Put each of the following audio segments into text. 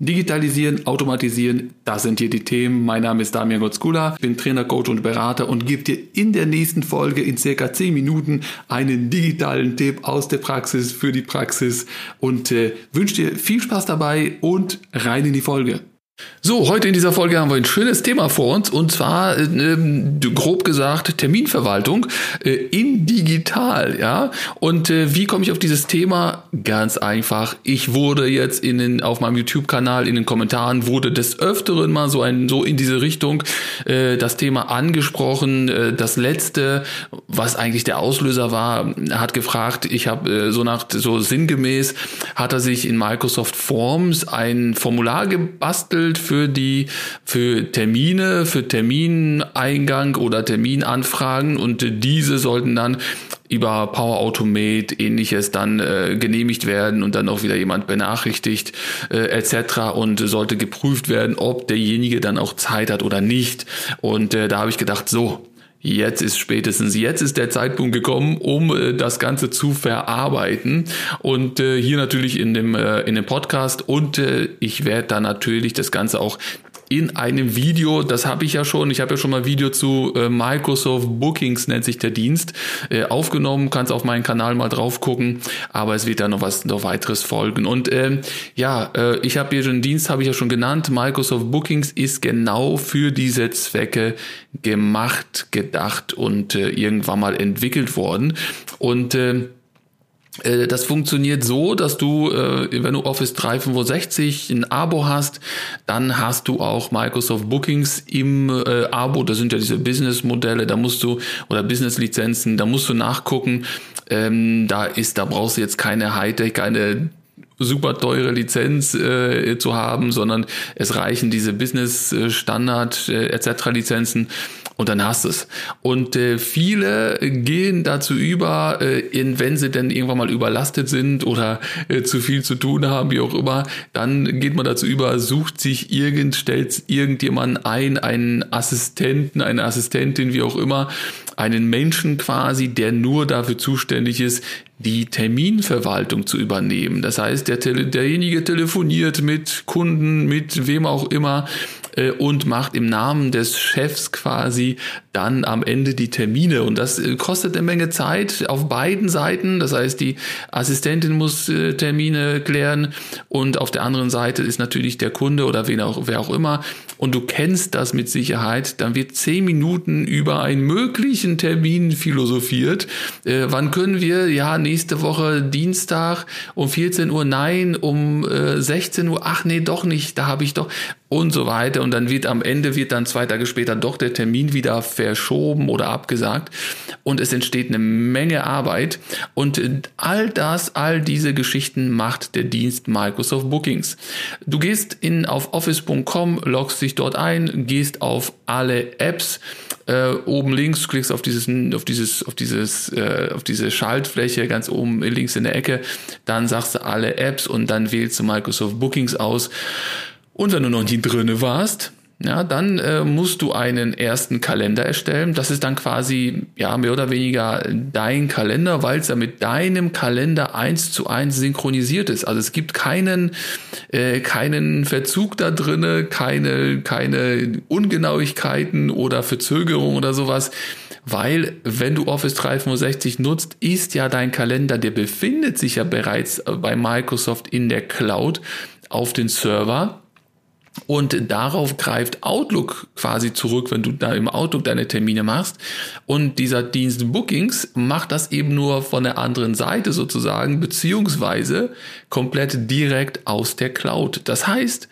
Digitalisieren, automatisieren, das sind hier die Themen. Mein Name ist Damian Gotzkula, bin Trainer, Coach und Berater und gebe dir in der nächsten Folge in circa 10 Minuten einen digitalen Tipp aus der Praxis für die Praxis und äh, wünsche dir viel Spaß dabei und rein in die Folge. So, heute in dieser Folge haben wir ein schönes Thema vor uns und zwar äh, ähm, grob gesagt Terminverwaltung äh, in digital, ja. Und äh, wie komme ich auf dieses Thema? Ganz einfach. Ich wurde jetzt in den auf meinem YouTube-Kanal in den Kommentaren wurde des öfteren mal so ein so in diese Richtung äh, das Thema angesprochen. Äh, das letzte, was eigentlich der Auslöser war, hat gefragt. Ich habe äh, so nach so sinngemäß hat er sich in Microsoft Forms ein Formular gebastelt entwickelt für die, für Termine, für Termineingang oder Terminanfragen und diese sollten dann über Power Automate ähnliches dann äh, genehmigt werden und dann auch wieder jemand benachrichtigt äh, etc. und sollte geprüft werden, ob derjenige dann auch Zeit hat oder nicht. Und äh, da habe ich gedacht, so, Jetzt ist spätestens jetzt ist der Zeitpunkt gekommen, um äh, das Ganze zu verarbeiten. Und äh, hier natürlich in dem äh, in dem Podcast. Und äh, ich werde da natürlich das Ganze auch in einem Video, das habe ich ja schon, ich habe ja schon mal Video zu äh, Microsoft Bookings nennt sich der Dienst äh, aufgenommen, kannst auf meinen Kanal mal drauf gucken, aber es wird da noch was noch weiteres folgen. Und ähm, ja, äh, ich habe hier den Dienst habe ich ja schon genannt, Microsoft Bookings ist genau für diese Zwecke gemacht, gedacht und äh, irgendwann mal entwickelt worden. Und äh, das funktioniert so, dass du, äh, wenn du Office 365 ein Abo hast, dann hast du auch Microsoft Bookings im äh, Abo. Das sind ja diese Business-Modelle, da musst du, oder Business-Lizenzen, da musst du nachgucken. Ähm, da ist, da brauchst du jetzt keine Hightech, keine super teure Lizenz äh, zu haben, sondern es reichen diese Business Standard äh, etc. Lizenzen und dann hast du es. Und äh, viele gehen dazu über, äh, in, wenn sie denn irgendwann mal überlastet sind oder äh, zu viel zu tun haben, wie auch immer, dann geht man dazu über, sucht sich irgend, stellt irgendjemand ein, einen Assistenten, eine Assistentin, wie auch immer, einen Menschen quasi, der nur dafür zuständig ist, die Terminverwaltung zu übernehmen. Das heißt, der, derjenige telefoniert mit Kunden, mit wem auch immer äh, und macht im Namen des Chefs quasi dann am Ende die Termine. Und das äh, kostet eine Menge Zeit auf beiden Seiten. Das heißt, die Assistentin muss äh, Termine klären und auf der anderen Seite ist natürlich der Kunde oder wen auch, wer auch immer. Und du kennst das mit Sicherheit. Dann wird zehn Minuten über einen möglichen Termin philosophiert. Wann können wir? Ja, nächste Woche Dienstag um 14 Uhr. Nein, um äh, 16 Uhr. Ach nee, doch nicht. Da habe ich doch und so weiter. Und dann wird am Ende, wird dann zwei Tage später doch der Termin wieder verschoben oder abgesagt. Und es entsteht eine Menge Arbeit. Und all das, all diese Geschichten macht der Dienst Microsoft Bookings. Du gehst in, auf office.com, loggst dich dort ein, gehst auf alle Apps, äh, oben links, klickst auf dieses, auf dieses, auf dieses, äh, auf diese Schaltfläche ganz oben links in der Ecke, dann sagst du alle Apps und dann wählst du Microsoft Bookings aus. Und wenn du noch nie drinne warst, ja, dann äh, musst du einen ersten Kalender erstellen. Das ist dann quasi, ja, mehr oder weniger dein Kalender, weil es ja mit deinem Kalender eins zu eins synchronisiert ist. Also es gibt keinen, äh, keinen Verzug da drinne, keine, keine Ungenauigkeiten oder Verzögerung oder sowas. Weil, wenn du Office 365 nutzt, ist ja dein Kalender, der befindet sich ja bereits bei Microsoft in der Cloud auf den Server und darauf greift Outlook quasi zurück, wenn du da im Outlook deine Termine machst. Und dieser Dienst Bookings macht das eben nur von der anderen Seite sozusagen, beziehungsweise komplett direkt aus der Cloud. Das heißt,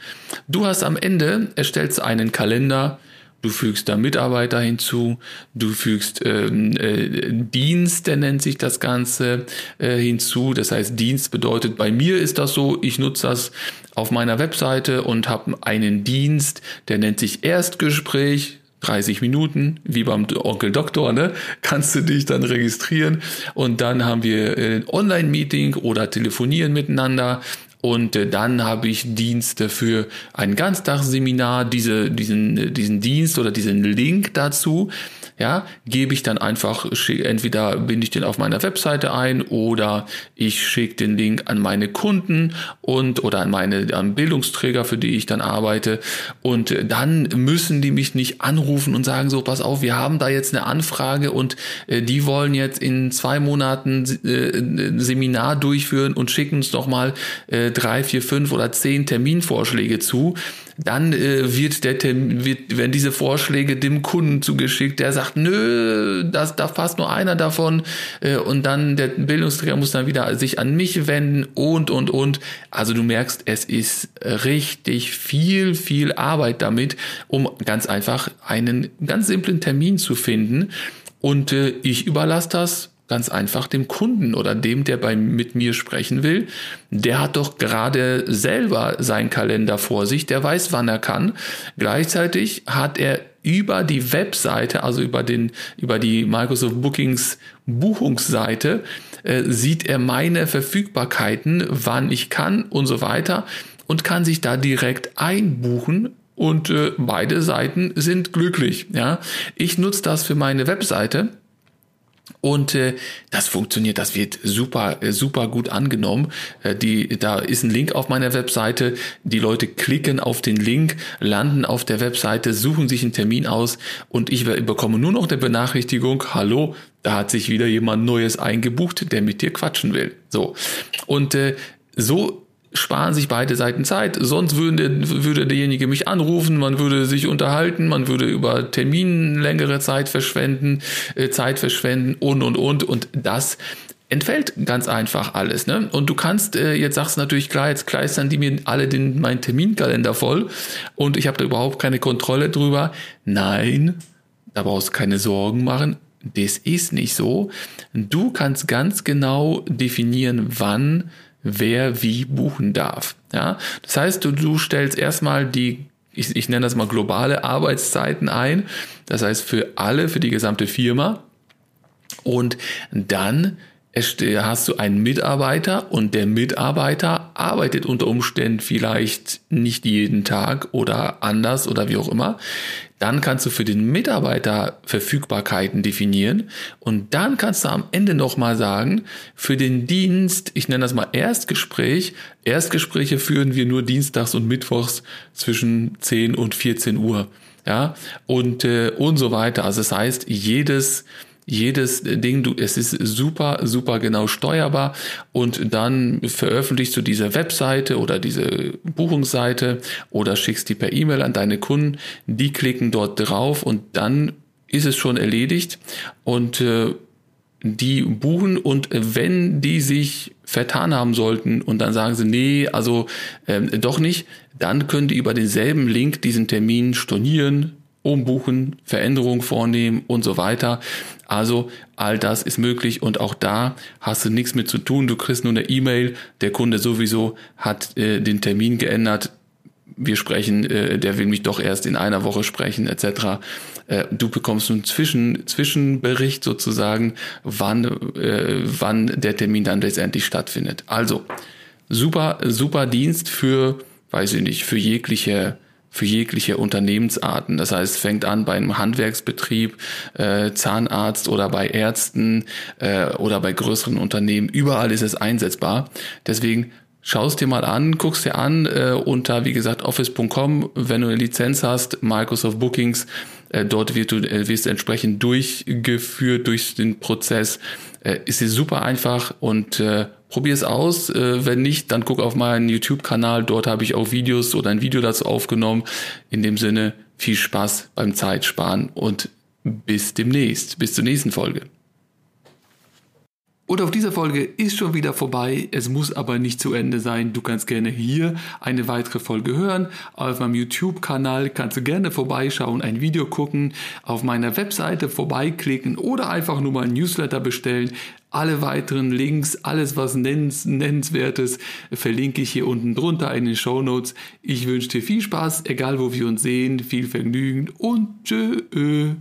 du hast am Ende, erstellst einen Kalender, du fügst da Mitarbeiter hinzu, du fügst ähm, äh, Dienst, der nennt sich das Ganze, äh, hinzu. Das heißt, Dienst bedeutet, bei mir ist das so, ich nutze das auf meiner Webseite und habe einen Dienst, der nennt sich Erstgespräch. 30 Minuten, wie beim Onkel Doktor, ne? Kannst du dich dann registrieren und dann haben wir ein Online-Meeting oder telefonieren miteinander Und äh, dann habe ich Dienste für ein Ganztagsseminar, diese, diesen, diesen Dienst oder diesen Link dazu ja, gebe ich dann einfach, entweder binde ich den auf meiner Webseite ein oder ich schicke den Link an meine Kunden und oder an meine an Bildungsträger, für die ich dann arbeite. Und dann müssen die mich nicht anrufen und sagen so, pass auf, wir haben da jetzt eine Anfrage und äh, die wollen jetzt in zwei Monaten äh, Seminar durchführen und schicken uns doch mal äh, drei, vier, fünf oder zehn Terminvorschläge zu dann äh, wird der wird, werden diese Vorschläge dem Kunden zugeschickt, der sagt, nö, das, da passt nur einer davon äh, und dann der Bildungsträger muss dann wieder sich an mich wenden und und und. Also du merkst, es ist richtig viel, viel Arbeit damit, um ganz einfach einen ganz simplen Termin zu finden. Und äh, ich überlasse das Ganz einfach dem Kunden oder dem, der bei, mit mir sprechen will. Der hat doch gerade selber seinen Kalender vor sich, der weiß, wann er kann. Gleichzeitig hat er über die Webseite, also über den, über die Microsoft Bookings Buchungsseite, äh, sieht er meine Verfügbarkeiten, wann ich kann und so weiter und kann sich da direkt einbuchen und äh, beide Seiten sind glücklich. Ja, ich nutze das für meine Webseite und äh, das funktioniert, das wird super, äh, super gut angenommen. Äh, die, da ist ein Link auf meiner Webseite. Die Leute klicken auf den Link, landen auf der Webseite, suchen sich einen Termin aus und ich bekomme nur noch eine Benachrichtigung, hallo, da hat sich wieder jemand Neues eingebucht, der mit dir quatschen will. So. Und äh, so sparen sich beide Seiten Zeit. Sonst würde, würde derjenige mich anrufen, man würde sich unterhalten, man würde über Terminen längere Zeit verschwenden, äh, Zeit verschwenden und und und und das entfällt ganz einfach alles. Ne? Und du kannst, äh, jetzt sagst du natürlich klar, jetzt kleistern die mir alle den, meinen Terminkalender voll und ich habe da überhaupt keine Kontrolle drüber. Nein, da brauchst du keine Sorgen machen. Das ist nicht so. Du kannst ganz genau definieren, wann wer wie buchen darf. Ja, das heißt, du, du stellst erstmal die ich, ich nenne das mal globale Arbeitszeiten ein. Das heißt für alle, für die gesamte Firma. Und dann hast du einen Mitarbeiter und der Mitarbeiter arbeitet unter Umständen vielleicht nicht jeden Tag oder anders oder wie auch immer. Dann kannst du für den Mitarbeiter Verfügbarkeiten definieren und dann kannst du am Ende nochmal sagen, für den Dienst, ich nenne das mal Erstgespräch, Erstgespräche führen wir nur dienstags und mittwochs zwischen 10 und 14 Uhr. Ja, und, äh, und so weiter. Also das heißt, jedes, jedes Ding, du, es ist super, super genau steuerbar. Und dann veröffentlichst du diese Webseite oder diese Buchungsseite oder schickst die per E-Mail an deine Kunden, die klicken dort drauf und dann ist es schon erledigt. Und äh, die buchen und wenn die sich vertan haben sollten und dann sagen sie, nee, also äh, doch nicht, dann können die über denselben Link diesen Termin stornieren, umbuchen, Veränderungen vornehmen und so weiter. Also all das ist möglich und auch da hast du nichts mit zu tun. Du kriegst nur eine E-Mail, der Kunde sowieso hat äh, den Termin geändert. Wir sprechen, äh, der will mich doch erst in einer Woche sprechen, etc. Äh, du bekommst einen Zwischen, Zwischenbericht sozusagen, wann, äh, wann der Termin dann letztendlich stattfindet. Also super, super Dienst für, weiß ich nicht, für jegliche für jegliche Unternehmensarten. Das heißt, fängt an bei einem Handwerksbetrieb, äh, Zahnarzt oder bei Ärzten äh, oder bei größeren Unternehmen. Überall ist es einsetzbar. Deswegen Schaust dir mal an, guckst dir an äh, unter, wie gesagt, office.com, wenn du eine Lizenz hast, Microsoft Bookings, dort wirst du, äh, wirst du entsprechend durchgeführt durch den Prozess. Äh, ist sie super einfach und äh, probier es aus. Äh, wenn nicht, dann guck auf meinen YouTube-Kanal. Dort habe ich auch Videos oder ein Video dazu aufgenommen. In dem Sinne, viel Spaß beim Zeitsparen und bis demnächst, bis zur nächsten Folge. Und auf dieser Folge ist schon wieder vorbei. Es muss aber nicht zu Ende sein. Du kannst gerne hier eine weitere Folge hören. Auf meinem YouTube-Kanal kannst du gerne vorbeischauen, ein Video gucken, auf meiner Webseite vorbeiklicken oder einfach nur mal ein Newsletter bestellen. Alle weiteren Links, alles was nennens, nennenswertes, verlinke ich hier unten drunter in den Show Notes. Ich wünsche dir viel Spaß, egal wo wir uns sehen, viel Vergnügen und tschö.